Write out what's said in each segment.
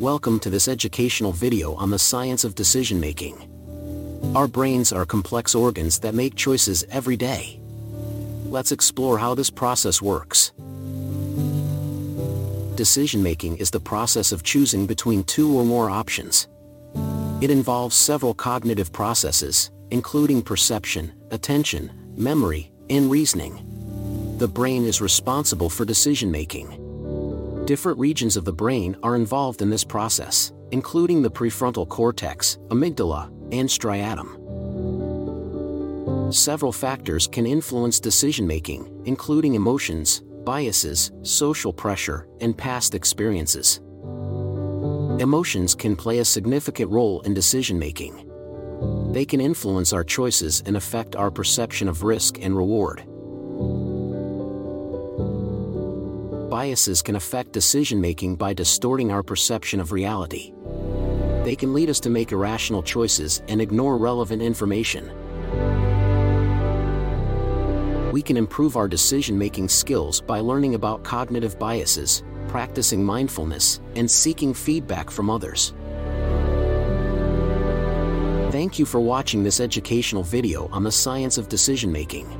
Welcome to this educational video on the science of decision making. Our brains are complex organs that make choices every day. Let's explore how this process works. Decision making is the process of choosing between two or more options. It involves several cognitive processes, including perception, attention, memory, and reasoning. The brain is responsible for decision making. Different regions of the brain are involved in this process, including the prefrontal cortex, amygdala, and striatum. Several factors can influence decision making, including emotions, biases, social pressure, and past experiences. Emotions can play a significant role in decision making. They can influence our choices and affect our perception of risk and reward. Biases can affect decision making by distorting our perception of reality. They can lead us to make irrational choices and ignore relevant information. We can improve our decision making skills by learning about cognitive biases, practicing mindfulness, and seeking feedback from others. Thank you for watching this educational video on the science of decision making.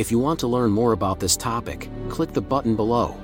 If you want to learn more about this topic, click the button below.